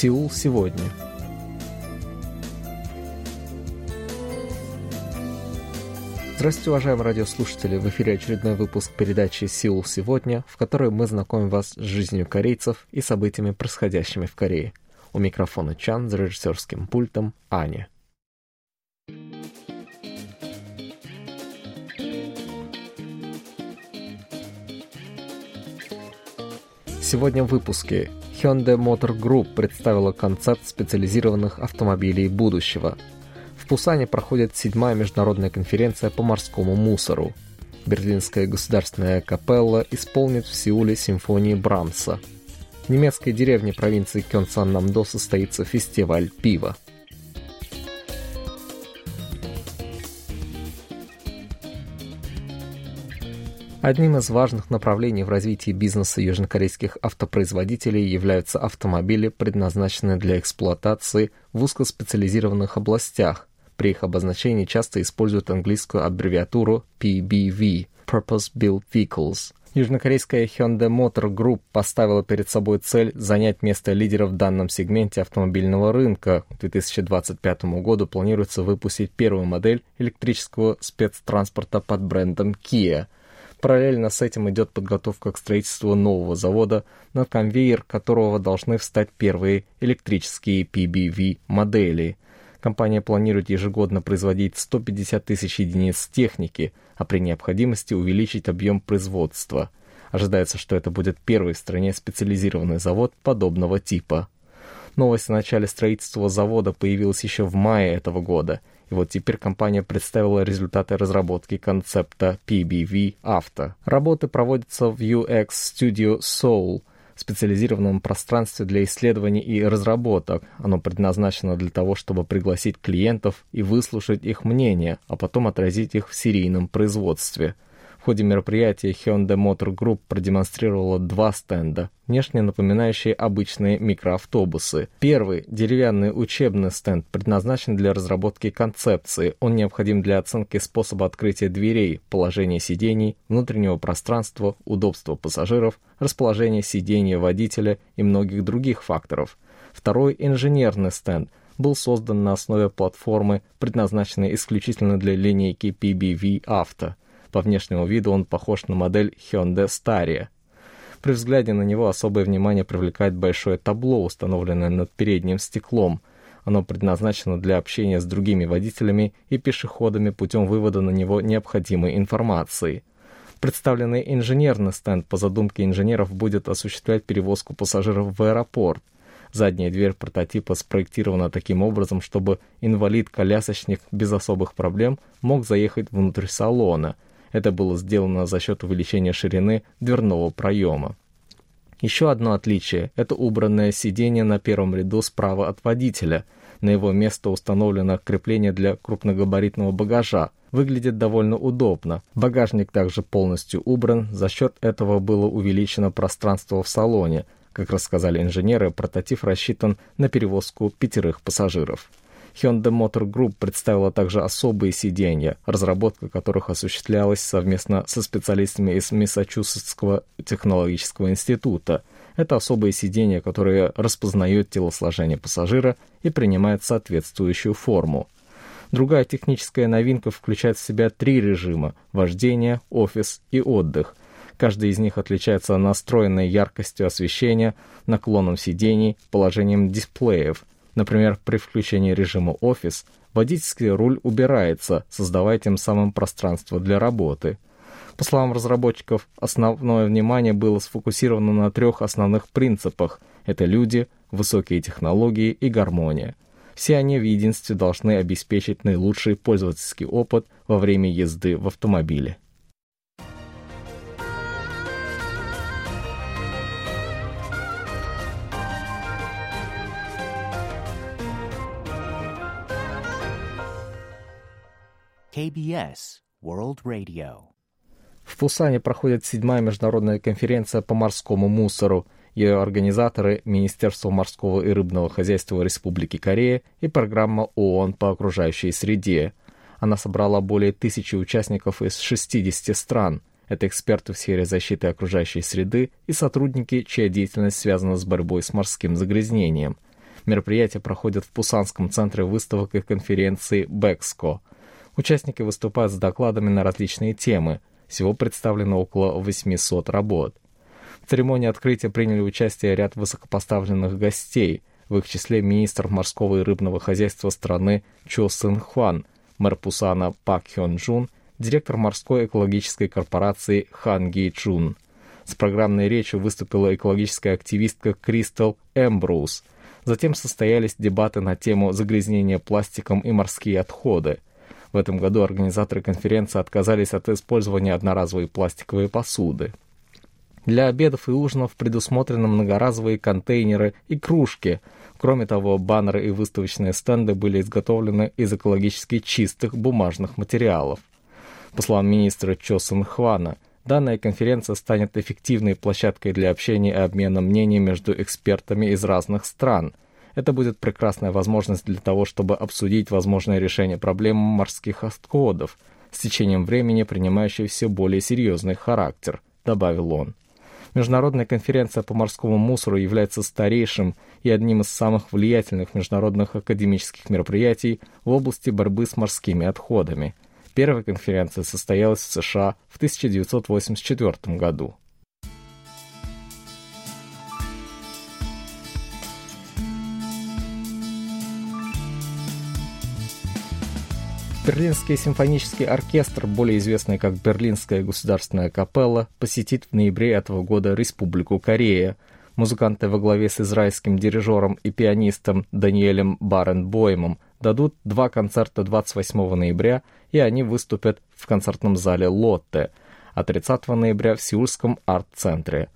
Сеул сегодня. Здравствуйте, уважаемые радиослушатели! В эфире очередной выпуск передачи «Сеул сегодня», в которой мы знакомим вас с жизнью корейцев и событиями, происходящими в Корее. У микрофона Чан, за режиссерским пультом Аня. Сегодня в выпуске Hyundai Motor Group представила концепт специализированных автомобилей будущего. В Пусане проходит седьмая международная конференция по морскому мусору. Берлинская государственная капелла исполнит в Сеуле симфонии Брамса. В немецкой деревне провинции Кёнсан-Намдо состоится фестиваль пива. Одним из важных направлений в развитии бизнеса южнокорейских автопроизводителей являются автомобили, предназначенные для эксплуатации в узкоспециализированных областях. При их обозначении часто используют английскую аббревиатуру PBV – Purpose Built Vehicles. Южнокорейская Hyundai Motor Group поставила перед собой цель занять место лидера в данном сегменте автомобильного рынка. К 2025 году планируется выпустить первую модель электрического спецтранспорта под брендом Kia – Параллельно с этим идет подготовка к строительству нового завода, на конвейер которого должны встать первые электрические PBV-модели. Компания планирует ежегодно производить 150 тысяч единиц техники, а при необходимости увеличить объем производства. Ожидается, что это будет первый в стране специализированный завод подобного типа. Новость о начале строительства завода появилась еще в мае этого года – и вот теперь компания представила результаты разработки концепта PBV Auto. Работы проводятся в UX Studio Soul, специализированном пространстве для исследований и разработок. Оно предназначено для того, чтобы пригласить клиентов и выслушать их мнение, а потом отразить их в серийном производстве – в ходе мероприятия Hyundai Motor Group продемонстрировала два стенда, внешне напоминающие обычные микроавтобусы. Первый – деревянный учебный стенд, предназначен для разработки концепции. Он необходим для оценки способа открытия дверей, положения сидений, внутреннего пространства, удобства пассажиров, расположения сидения водителя и многих других факторов. Второй – инженерный стенд – был создан на основе платформы, предназначенной исключительно для линейки PBV Auto – по внешнему виду он похож на модель Hyundai Staria. При взгляде на него особое внимание привлекает большое табло, установленное над передним стеклом. Оно предназначено для общения с другими водителями и пешеходами путем вывода на него необходимой информации. Представленный инженерный стенд по задумке инженеров будет осуществлять перевозку пассажиров в аэропорт. Задняя дверь прототипа спроектирована таким образом, чтобы инвалид-колясочник без особых проблем мог заехать внутрь салона – это было сделано за счет увеличения ширины дверного проема. Еще одно отличие – это убранное сиденье на первом ряду справа от водителя. На его место установлено крепление для крупногабаритного багажа. Выглядит довольно удобно. Багажник также полностью убран, за счет этого было увеличено пространство в салоне. Как рассказали инженеры, прототип рассчитан на перевозку пятерых пассажиров. Hyundai Motor Group представила также особые сиденья, разработка которых осуществлялась совместно со специалистами из Массачусетского технологического института. Это особые сиденья, которые распознают телосложение пассажира и принимают соответствующую форму. Другая техническая новинка включает в себя три режима – вождение, офис и отдых. Каждый из них отличается настроенной яркостью освещения, наклоном сидений, положением дисплеев – Например, при включении режима «Офис» водительский руль убирается, создавая тем самым пространство для работы. По словам разработчиков, основное внимание было сфокусировано на трех основных принципах – это люди, высокие технологии и гармония. Все они в единстве должны обеспечить наилучший пользовательский опыт во время езды в автомобиле. KBS World Radio. В Пусане проходит седьмая международная конференция по морскому мусору. Ее организаторы – Министерство морского и рыбного хозяйства Республики Корея и программа ООН по окружающей среде. Она собрала более тысячи участников из 60 стран. Это эксперты в сфере защиты окружающей среды и сотрудники, чья деятельность связана с борьбой с морским загрязнением – Мероприятие проходит в Пусанском центре выставок и конференции «Бэкско». Участники выступают с докладами на различные темы. Всего представлено около 800 работ. В церемонии открытия приняли участие ряд высокопоставленных гостей, в их числе министр морского и рыбного хозяйства страны Чо Сын Хван, мэр Пусана Пак Хён Джун, директор морской экологической корпорации Хан Ги Чун. С программной речью выступила экологическая активистка Кристал Эмброуз. Затем состоялись дебаты на тему загрязнения пластиком и морские отходы. В этом году организаторы конференции отказались от использования одноразовой пластиковой посуды. Для обедов и ужинов предусмотрены многоразовые контейнеры и кружки. Кроме того, баннеры и выставочные стенды были изготовлены из экологически чистых бумажных материалов. По словам министра Чо Сын Хвана, данная конференция станет эффективной площадкой для общения и обмена мнений между экспертами из разных стран. Это будет прекрасная возможность для того, чтобы обсудить возможное решение проблемы морских отходов, с течением времени принимающей все более серьезный характер, добавил он. Международная конференция по морскому мусору является старейшим и одним из самых влиятельных международных академических мероприятий в области борьбы с морскими отходами. Первая конференция состоялась в США в 1984 году. Берлинский симфонический оркестр, более известный как Берлинская государственная капелла, посетит в ноябре этого года Республику Корея. Музыканты во главе с израильским дирижером и пианистом Даниэлем Баренбоймом дадут два концерта 28 ноября, и они выступят в концертном зале «Лотте», а 30 ноября в Сеульском арт-центре.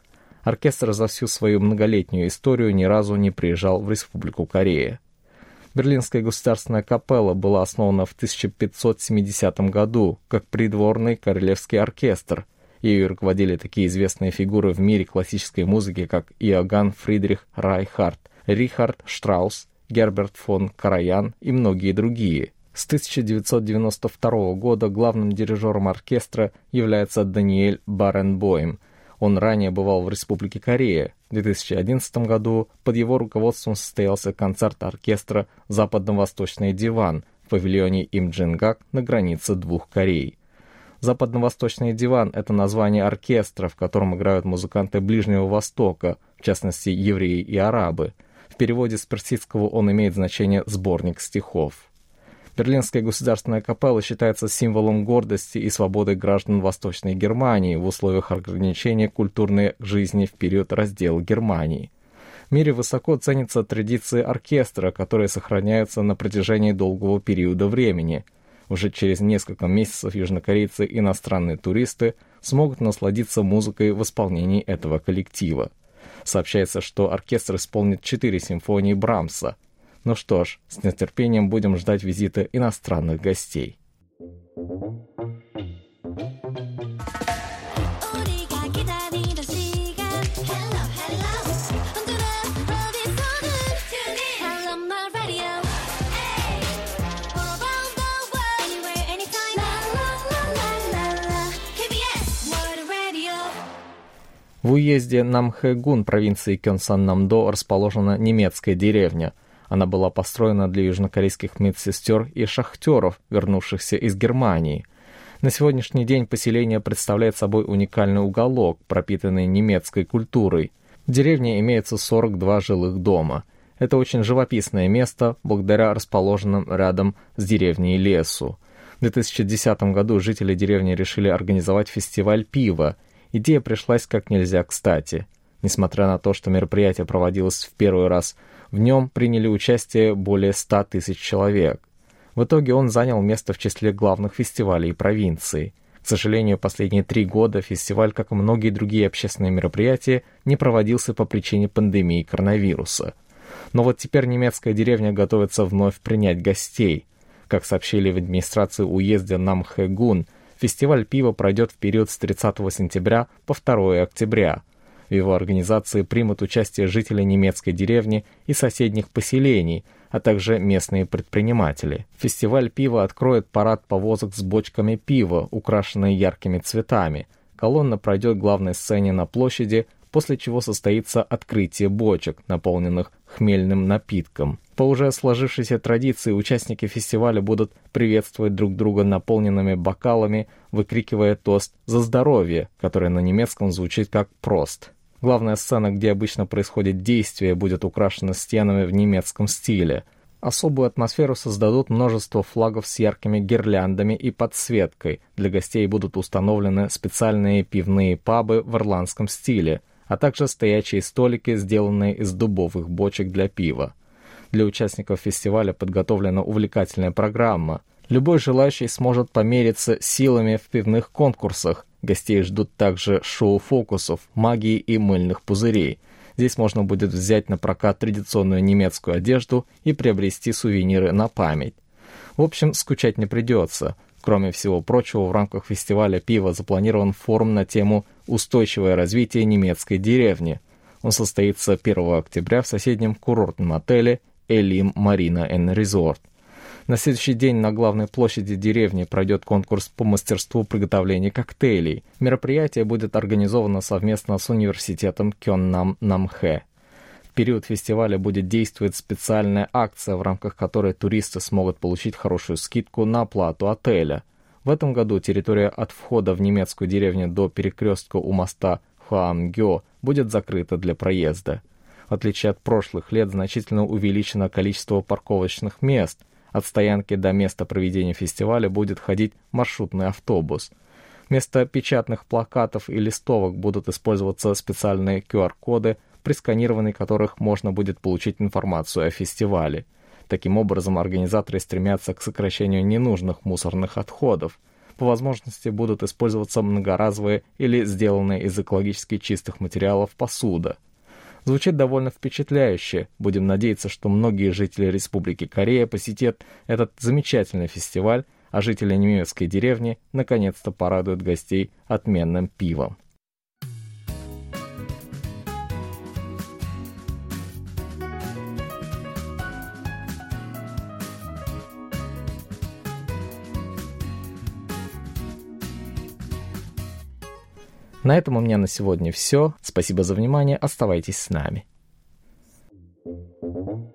Оркестр за всю свою многолетнюю историю ни разу не приезжал в Республику Корея. Берлинская государственная капелла была основана в 1570 году как придворный королевский оркестр. Ею руководили такие известные фигуры в мире классической музыки, как Иоганн Фридрих Райхард, Рихард Штраус, Герберт фон Караян и многие другие. С 1992 года главным дирижером оркестра является Даниэль Баренбойм – он ранее бывал в Республике Корея. В 2011 году под его руководством состоялся концерт оркестра «Западно-Восточный диван» в павильоне Имджингак на границе двух Корей. Западно-Восточный диван – это название оркестра, в котором играют музыканты Ближнего Востока, в частности, евреи и арабы. В переводе с персидского он имеет значение «сборник стихов». Берлинская государственная капелла считается символом гордости и свободы граждан Восточной Германии в условиях ограничения культурной жизни в период раздела Германии. В мире высоко ценятся традиции оркестра, которые сохраняются на протяжении долгого периода времени. Уже через несколько месяцев южнокорейцы и иностранные туристы смогут насладиться музыкой в исполнении этого коллектива. Сообщается, что оркестр исполнит четыре симфонии Брамса – ну что ж, с нетерпением будем ждать визита иностранных гостей. В уезде Намхэгун провинции Кёнсан-Намдо расположена немецкая деревня – она была построена для южнокорейских медсестер и шахтеров, вернувшихся из Германии. На сегодняшний день поселение представляет собой уникальный уголок, пропитанный немецкой культурой. В деревне имеется 42 жилых дома. Это очень живописное место, благодаря расположенным рядом с деревней лесу. В 2010 году жители деревни решили организовать фестиваль пива. Идея пришлась как нельзя кстати. Несмотря на то, что мероприятие проводилось в первый раз в нем приняли участие более 100 тысяч человек. В итоге он занял место в числе главных фестивалей провинции. К сожалению, последние три года фестиваль, как и многие другие общественные мероприятия, не проводился по причине пандемии коронавируса. Но вот теперь немецкая деревня готовится вновь принять гостей. Как сообщили в администрации уезда Намхэгун, фестиваль пива пройдет в период с 30 сентября по 2 октября – в его организации примут участие жители немецкой деревни и соседних поселений, а также местные предприниматели. Фестиваль пива откроет парад повозок с бочками пива, украшенные яркими цветами. Колонна пройдет главной сцене на площади, после чего состоится открытие бочек, наполненных хмельным напитком. По уже сложившейся традиции участники фестиваля будут приветствовать друг друга наполненными бокалами, выкрикивая тост «За здоровье», который на немецком звучит как «прост». Главная сцена, где обычно происходит действие, будет украшена стенами в немецком стиле. Особую атмосферу создадут множество флагов с яркими гирляндами и подсветкой. Для гостей будут установлены специальные пивные пабы в ирландском стиле, а также стоячие столики, сделанные из дубовых бочек для пива. Для участников фестиваля подготовлена увлекательная программа. Любой желающий сможет помериться силами в пивных конкурсах, Гостей ждут также шоу фокусов, магии и мыльных пузырей. Здесь можно будет взять на прокат традиционную немецкую одежду и приобрести сувениры на память. В общем, скучать не придется. Кроме всего прочего, в рамках фестиваля пива запланирован форум на тему «Устойчивое развитие немецкой деревни». Он состоится 1 октября в соседнем курортном отеле «Элим Марина Эн Резорт». На следующий день на главной площади деревни пройдет конкурс по мастерству приготовления коктейлей. Мероприятие будет организовано совместно с университетом Кённам Намхэ. В период фестиваля будет действовать специальная акция, в рамках которой туристы смогут получить хорошую скидку на оплату отеля. В этом году территория от входа в немецкую деревню до перекрестка у моста Хуамгё будет закрыта для проезда. В отличие от прошлых лет, значительно увеличено количество парковочных мест – от стоянки до места проведения фестиваля будет ходить маршрутный автобус. Вместо печатных плакатов и листовок будут использоваться специальные QR-коды, при сканировании которых можно будет получить информацию о фестивале. Таким образом, организаторы стремятся к сокращению ненужных мусорных отходов. По возможности будут использоваться многоразовые или сделанные из экологически чистых материалов посуда – Звучит довольно впечатляюще. Будем надеяться, что многие жители Республики Корея посетят этот замечательный фестиваль, а жители немецкой деревни наконец-то порадуют гостей отменным пивом. На этом у меня на сегодня все. Спасибо за внимание. Оставайтесь с нами. Thank you.